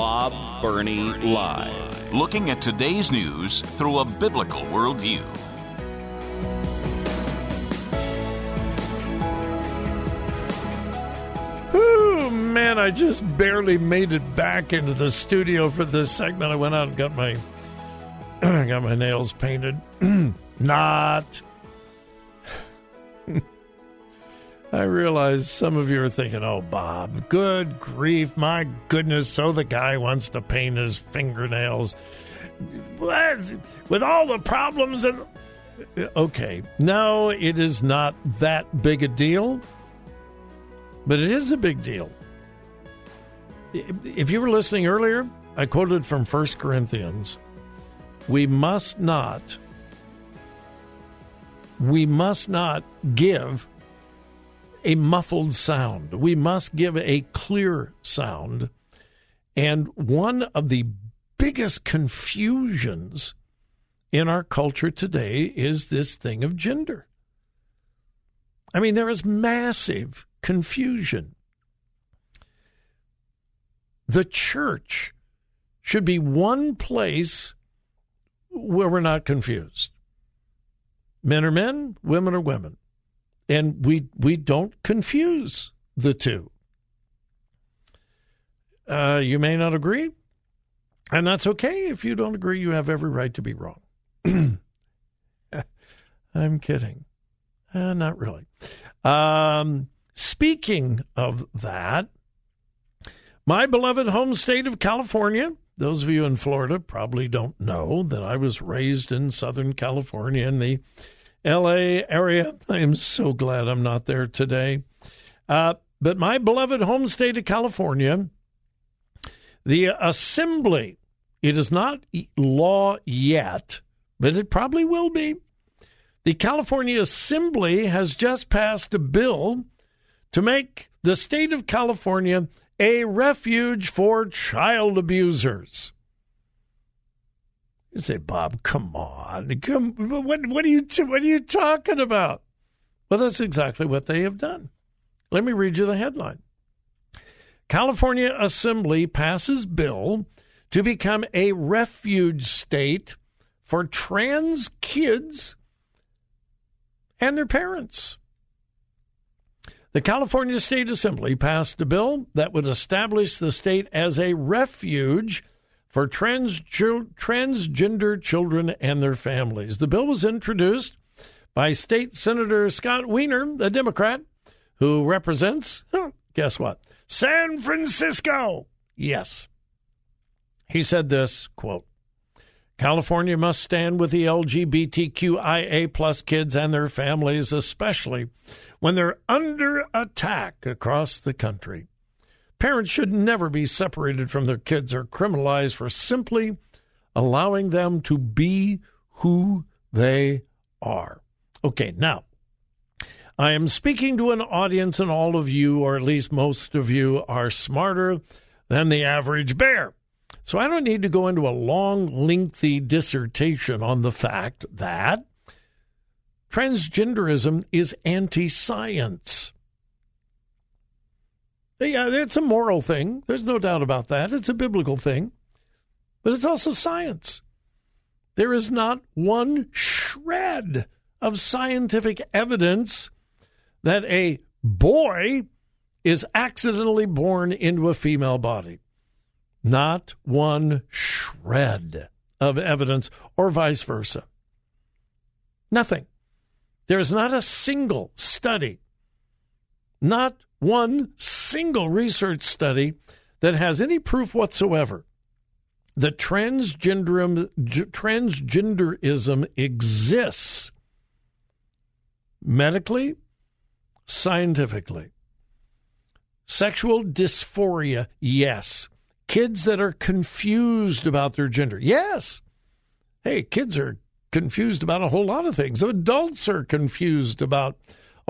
Bob Burney Live. Looking at today's news through a biblical worldview. Oh man, I just barely made it back into the studio for this segment. I went out and got my got my nails painted. Not. I realize some of you are thinking, "Oh, Bob, good grief, my goodness!" So the guy wants to paint his fingernails with all the problems and. Okay, no, it is not that big a deal. But it is a big deal. If you were listening earlier, I quoted from 1 Corinthians. We must not we must not give a muffled sound. We must give a clear sound. And one of the biggest confusions in our culture today is this thing of gender. I mean, there is massive confusion. The church should be one place where we're not confused. Men are men, women are women. And we we don't confuse the two. Uh, you may not agree, and that's okay. If you don't agree, you have every right to be wrong. I'm kidding. Uh, not really. Um, Speaking of that, my beloved home state of California, those of you in Florida probably don't know that I was raised in Southern California in the LA area. I am so glad I'm not there today. Uh, but my beloved home state of California, the assembly, it is not law yet, but it probably will be. The California Assembly has just passed a bill to make the state of California a refuge for child abusers. You say, Bob, come on, come. What, what are you what are you talking about? Well, that's exactly what they have done. Let me read you the headline. California Assembly passes bill to become a refuge state for trans kids and their parents. The California State Assembly passed a bill that would establish the state as a refuge for trans- transgender children and their families. The bill was introduced by State Senator Scott Wiener, a Democrat, who represents, guess what? San Francisco. Yes. He said this, quote, California must stand with the LGBTQIA plus kids and their families, especially when they're under attack across the country. Parents should never be separated from their kids or criminalized for simply allowing them to be who they are. Okay, now, I am speaking to an audience, and all of you, or at least most of you, are smarter than the average bear. So I don't need to go into a long, lengthy dissertation on the fact that transgenderism is anti science. Yeah, it's a moral thing. There's no doubt about that. It's a biblical thing. But it's also science. There is not one shred of scientific evidence that a boy is accidentally born into a female body. Not one shred of evidence, or vice versa. Nothing. There is not a single study, not one single research study that has any proof whatsoever that transgenderism, transgenderism exists medically, scientifically. Sexual dysphoria, yes. Kids that are confused about their gender, yes. Hey, kids are confused about a whole lot of things. Adults are confused about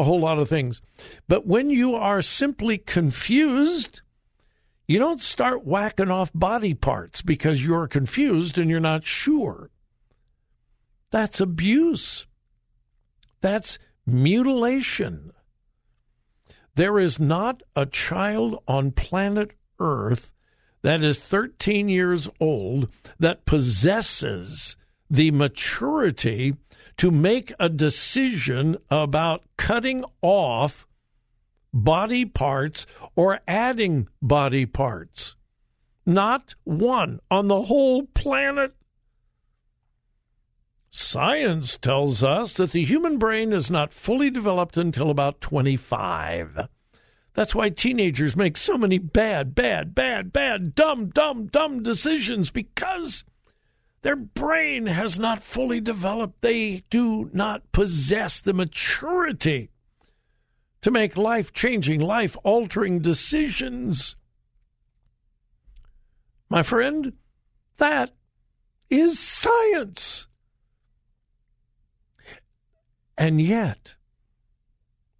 a whole lot of things. But when you are simply confused, you don't start whacking off body parts because you're confused and you're not sure. That's abuse. That's mutilation. There is not a child on planet Earth that is 13 years old that possesses the maturity to make a decision about cutting off body parts or adding body parts. Not one on the whole planet. Science tells us that the human brain is not fully developed until about 25. That's why teenagers make so many bad, bad, bad, bad, dumb, dumb, dumb decisions because their brain has not fully developed. They do not possess the maturity to make life changing, life altering decisions. My friend, that is science. And yet,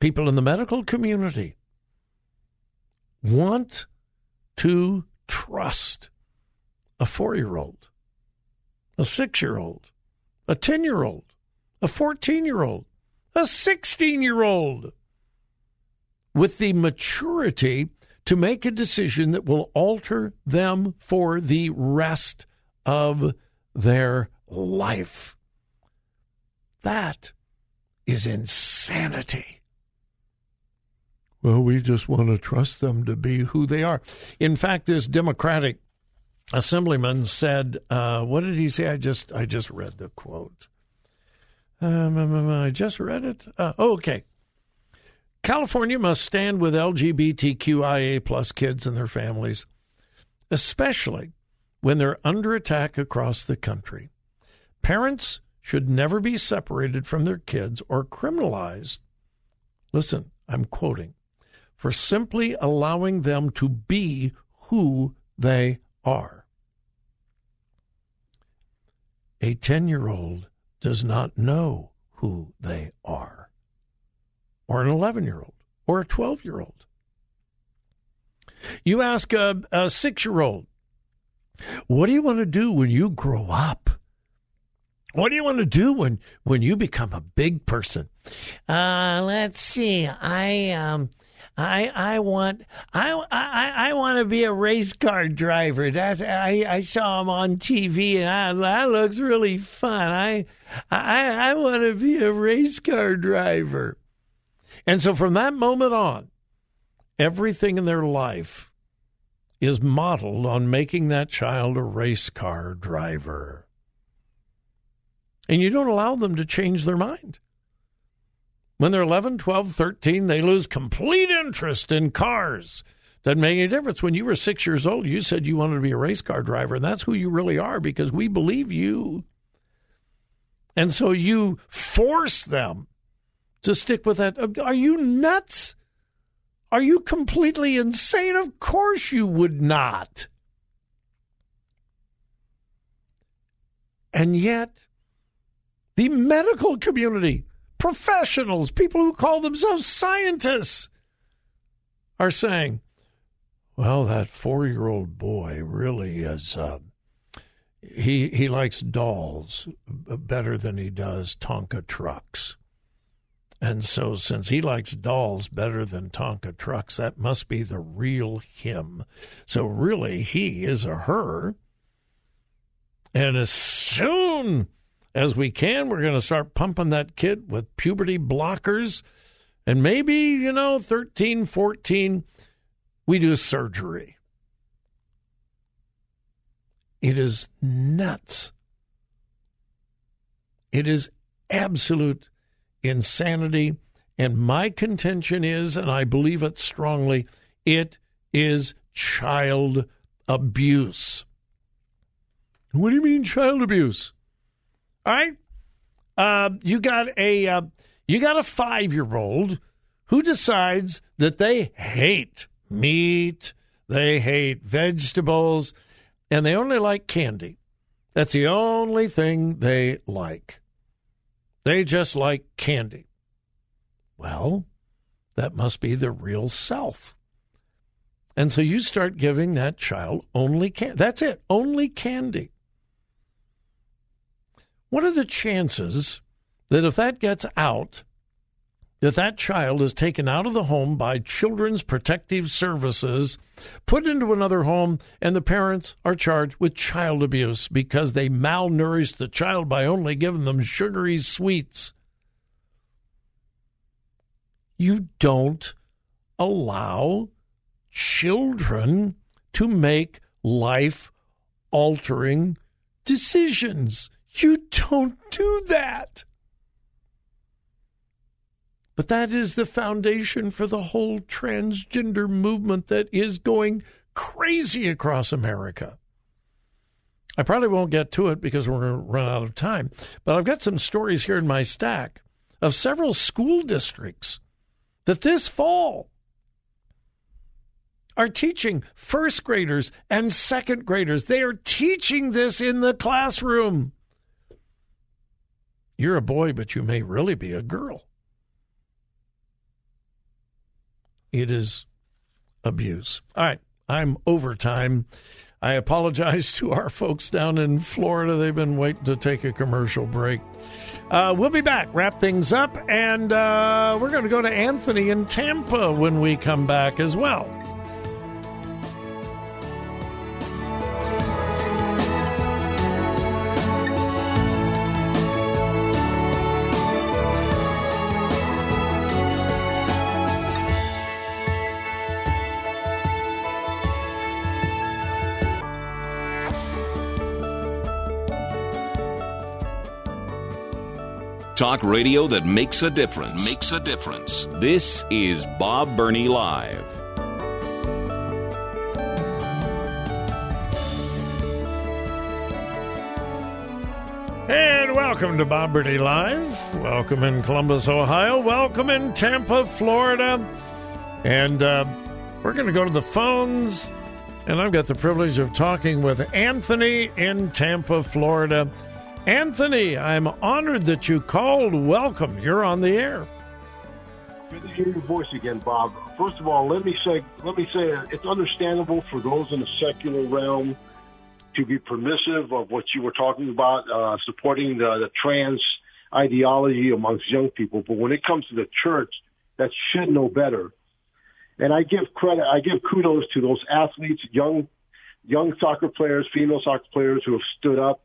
people in the medical community want to trust a four year old, a six year old, a 10 year old, a 14 year old, a 16 year old with the maturity to make a decision that will alter them for the rest of their life. That is insanity. Well, we just want to trust them to be who they are. In fact, this Democratic assemblyman said, uh, "What did he say?" I just I just read the quote. Um, um, um I just read it. Uh, oh, okay. California must stand with LGBTQIA plus kids and their families, especially when they're under attack across the country. Parents should never be separated from their kids or criminalized. Listen, I'm quoting for simply allowing them to be who they are. A 10 year old does not know who they are, or an 11 year old, or a 12 year old. You ask a, a six year old, What do you want to do when you grow up? What do you want to do when, when you become a big person? Uh, let's see. I um I I want I I I want to be a race car driver. That's I I saw him on TV and I, that looks really fun. I I I want to be a race car driver. And so from that moment on, everything in their life is modeled on making that child a race car driver. And you don't allow them to change their mind. When they're 11, 12, 13, they lose complete interest in cars. Doesn't make any difference. When you were six years old, you said you wanted to be a race car driver, and that's who you really are because we believe you. And so you force them to stick with that. Are you nuts? Are you completely insane? Of course you would not. And yet, the medical community professionals, people who call themselves scientists, are saying, well, that four year old boy really is. Uh, he he likes dolls better than he does Tonka trucks. And so, since he likes dolls better than Tonka trucks, that must be the real him. So, really, he is a her. And as soon as we can. We're going to start pumping that kid with puberty blockers. And maybe, you know, 13, 14, we do surgery. It is nuts. It is absolute insanity. And my contention is, and I believe it strongly, it is child abuse. What do you mean, child abuse? All right, uh, you got a uh, you got a five year old who decides that they hate meat, they hate vegetables, and they only like candy. That's the only thing they like. They just like candy. Well, that must be the real self. And so you start giving that child only candy. That's it, only candy. What are the chances that if that gets out, that that child is taken out of the home by Children's Protective Services, put into another home, and the parents are charged with child abuse because they malnourished the child by only giving them sugary sweets. You don't allow children to make life altering decisions. You don't do that. But that is the foundation for the whole transgender movement that is going crazy across America. I probably won't get to it because we're going to run out of time, but I've got some stories here in my stack of several school districts that this fall are teaching first graders and second graders. They are teaching this in the classroom. You're a boy, but you may really be a girl. It is abuse. All right, I'm over time. I apologize to our folks down in Florida. They've been waiting to take a commercial break. Uh, we'll be back, wrap things up, and uh, we're going to go to Anthony in Tampa when we come back as well. Talk radio that makes a difference. Makes a difference. This is Bob Burney Live. And welcome to Bob Burney Live. Welcome in Columbus, Ohio. Welcome in Tampa, Florida. And uh, we're going to go to the phones. And I've got the privilege of talking with Anthony in Tampa, Florida. Anthony, I'm honored that you called. Welcome. You're on the air. Good to hear your voice again, Bob. First of all, let me say, let me say, it's understandable for those in the secular realm to be permissive of what you were talking about, uh, supporting the, the trans ideology amongst young people. But when it comes to the church, that should know better. And I give credit, I give kudos to those athletes, young, young soccer players, female soccer players who have stood up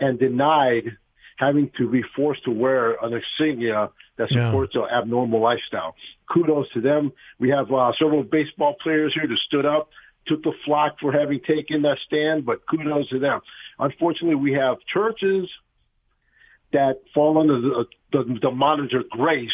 and denied having to be forced to wear an insignia that supports yeah. an abnormal lifestyle. Kudos to them. We have uh, several baseball players here that stood up, took the flock for having taken that stand, but kudos to them. Unfortunately, we have churches that fall under the, the, the monitor grace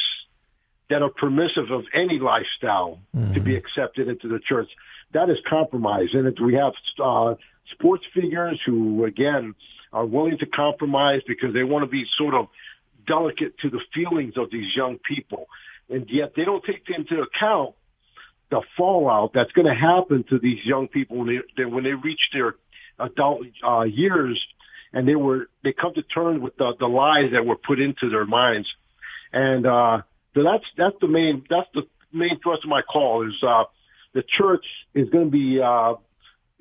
that are permissive of any lifestyle mm-hmm. to be accepted into the church. That is compromise. And we have uh, sports figures who, again, are willing to compromise because they want to be sort of delicate to the feelings of these young people. And yet they don't take into account the fallout that's going to happen to these young people when they, when they reach their adult uh, years and they were they come to terms with the, the lies that were put into their minds. And uh, so that's that's the main that's the main thrust of my call is uh, the church is going to be uh,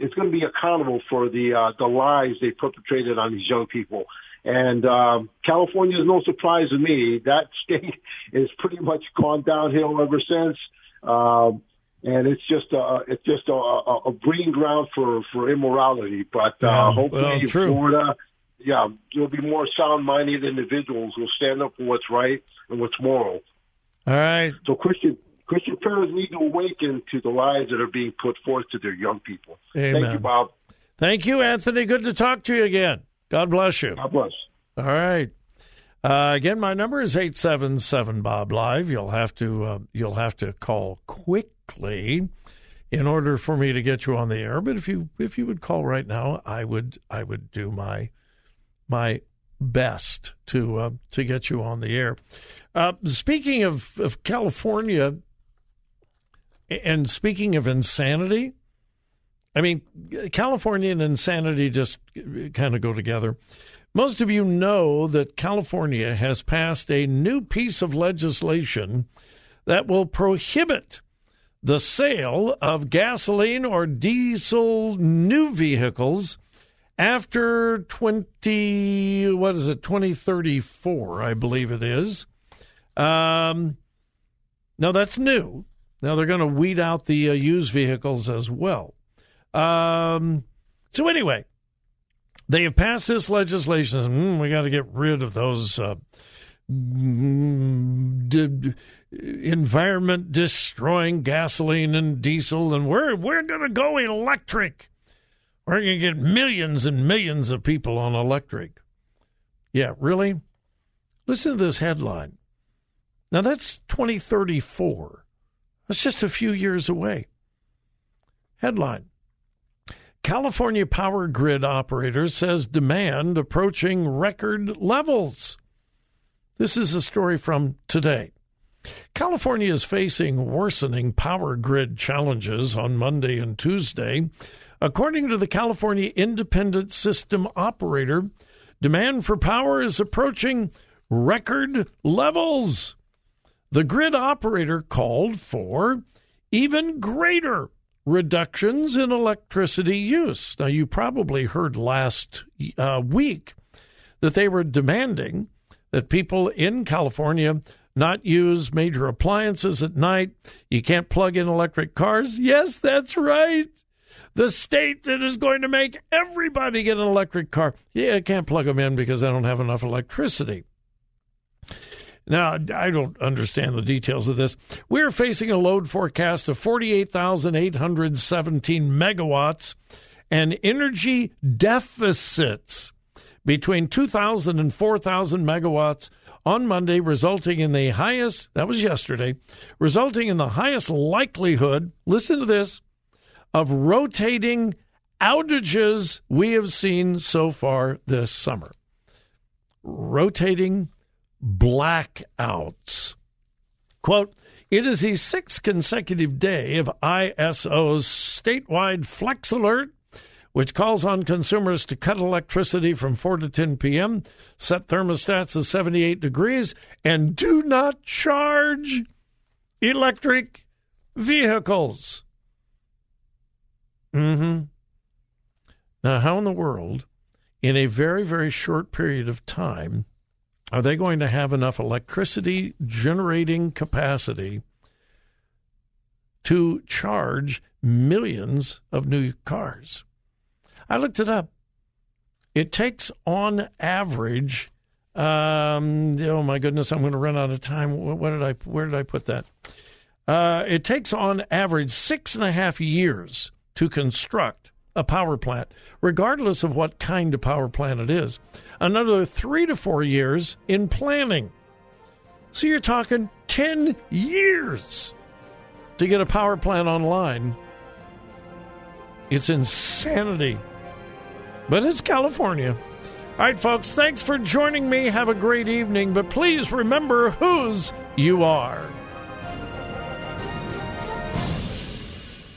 is going to be accountable for the uh, the lies they perpetrated on these young people. And um, California is no surprise to me. That state is pretty much gone downhill ever since. Um, and it's just a it's just a, a, a breeding ground for for immorality. But uh, hopefully, well, Florida, yeah, there'll be more sound-minded individuals who'll stand up for what's right and what's moral. All right. So Christian Christian parents need to awaken to the lies that are being put forth to their young people. Amen. Thank you, Bob. Thank you, Anthony. Good to talk to you again. God bless you. God bless. All right. Uh, again, my number is eight seven seven Bob Live. You'll have to uh, you'll have to call quickly in order for me to get you on the air. But if you if you would call right now, I would I would do my my best to uh, to get you on the air. Uh, speaking of, of California, and speaking of insanity, I mean, California and insanity just kind of go together. Most of you know that California has passed a new piece of legislation that will prohibit the sale of gasoline or diesel new vehicles after 20 what is it 2034 i believe it is um, now that's new now they're going to weed out the uh, used vehicles as well um, so anyway they have passed this legislation mm, we got to get rid of those uh, d- environment destroying gasoline and diesel, and we're we're going to go electric. We're going to get millions and millions of people on electric. Yeah, really? Listen to this headline. Now that's 2034. That's just a few years away. Headline California power grid operator says demand approaching record levels. This is a story from today. California is facing worsening power grid challenges on Monday and Tuesday. According to the California Independent System Operator, demand for power is approaching record levels. The grid operator called for even greater reductions in electricity use. Now, you probably heard last uh, week that they were demanding that people in California not use major appliances at night. You can't plug in electric cars. Yes, that's right. The state that is going to make everybody get an electric car. Yeah, I can't plug them in because I don't have enough electricity. Now, I don't understand the details of this. We're facing a load forecast of 48,817 megawatts and energy deficits between 2,000 and 4,000 megawatts on Monday, resulting in the highest, that was yesterday, resulting in the highest likelihood, listen to this, of rotating outages we have seen so far this summer. Rotating blackouts. Quote, it is the sixth consecutive day of ISO's statewide flex alert which calls on consumers to cut electricity from 4 to 10 p.m., set thermostats to 78 degrees, and do not charge electric vehicles. Mm-hmm. Now, how in the world, in a very, very short period of time, are they going to have enough electricity generating capacity to charge millions of new cars? I looked it up. It takes on average. Um, oh my goodness, I'm going to run out of time. What did I? Where did I put that? Uh, it takes on average six and a half years to construct a power plant, regardless of what kind of power plant it is. Another three to four years in planning. So you're talking 10 years to get a power plant online. It's insanity but it's California. All right, folks, thanks for joining me. Have a great evening, but please remember whose you are.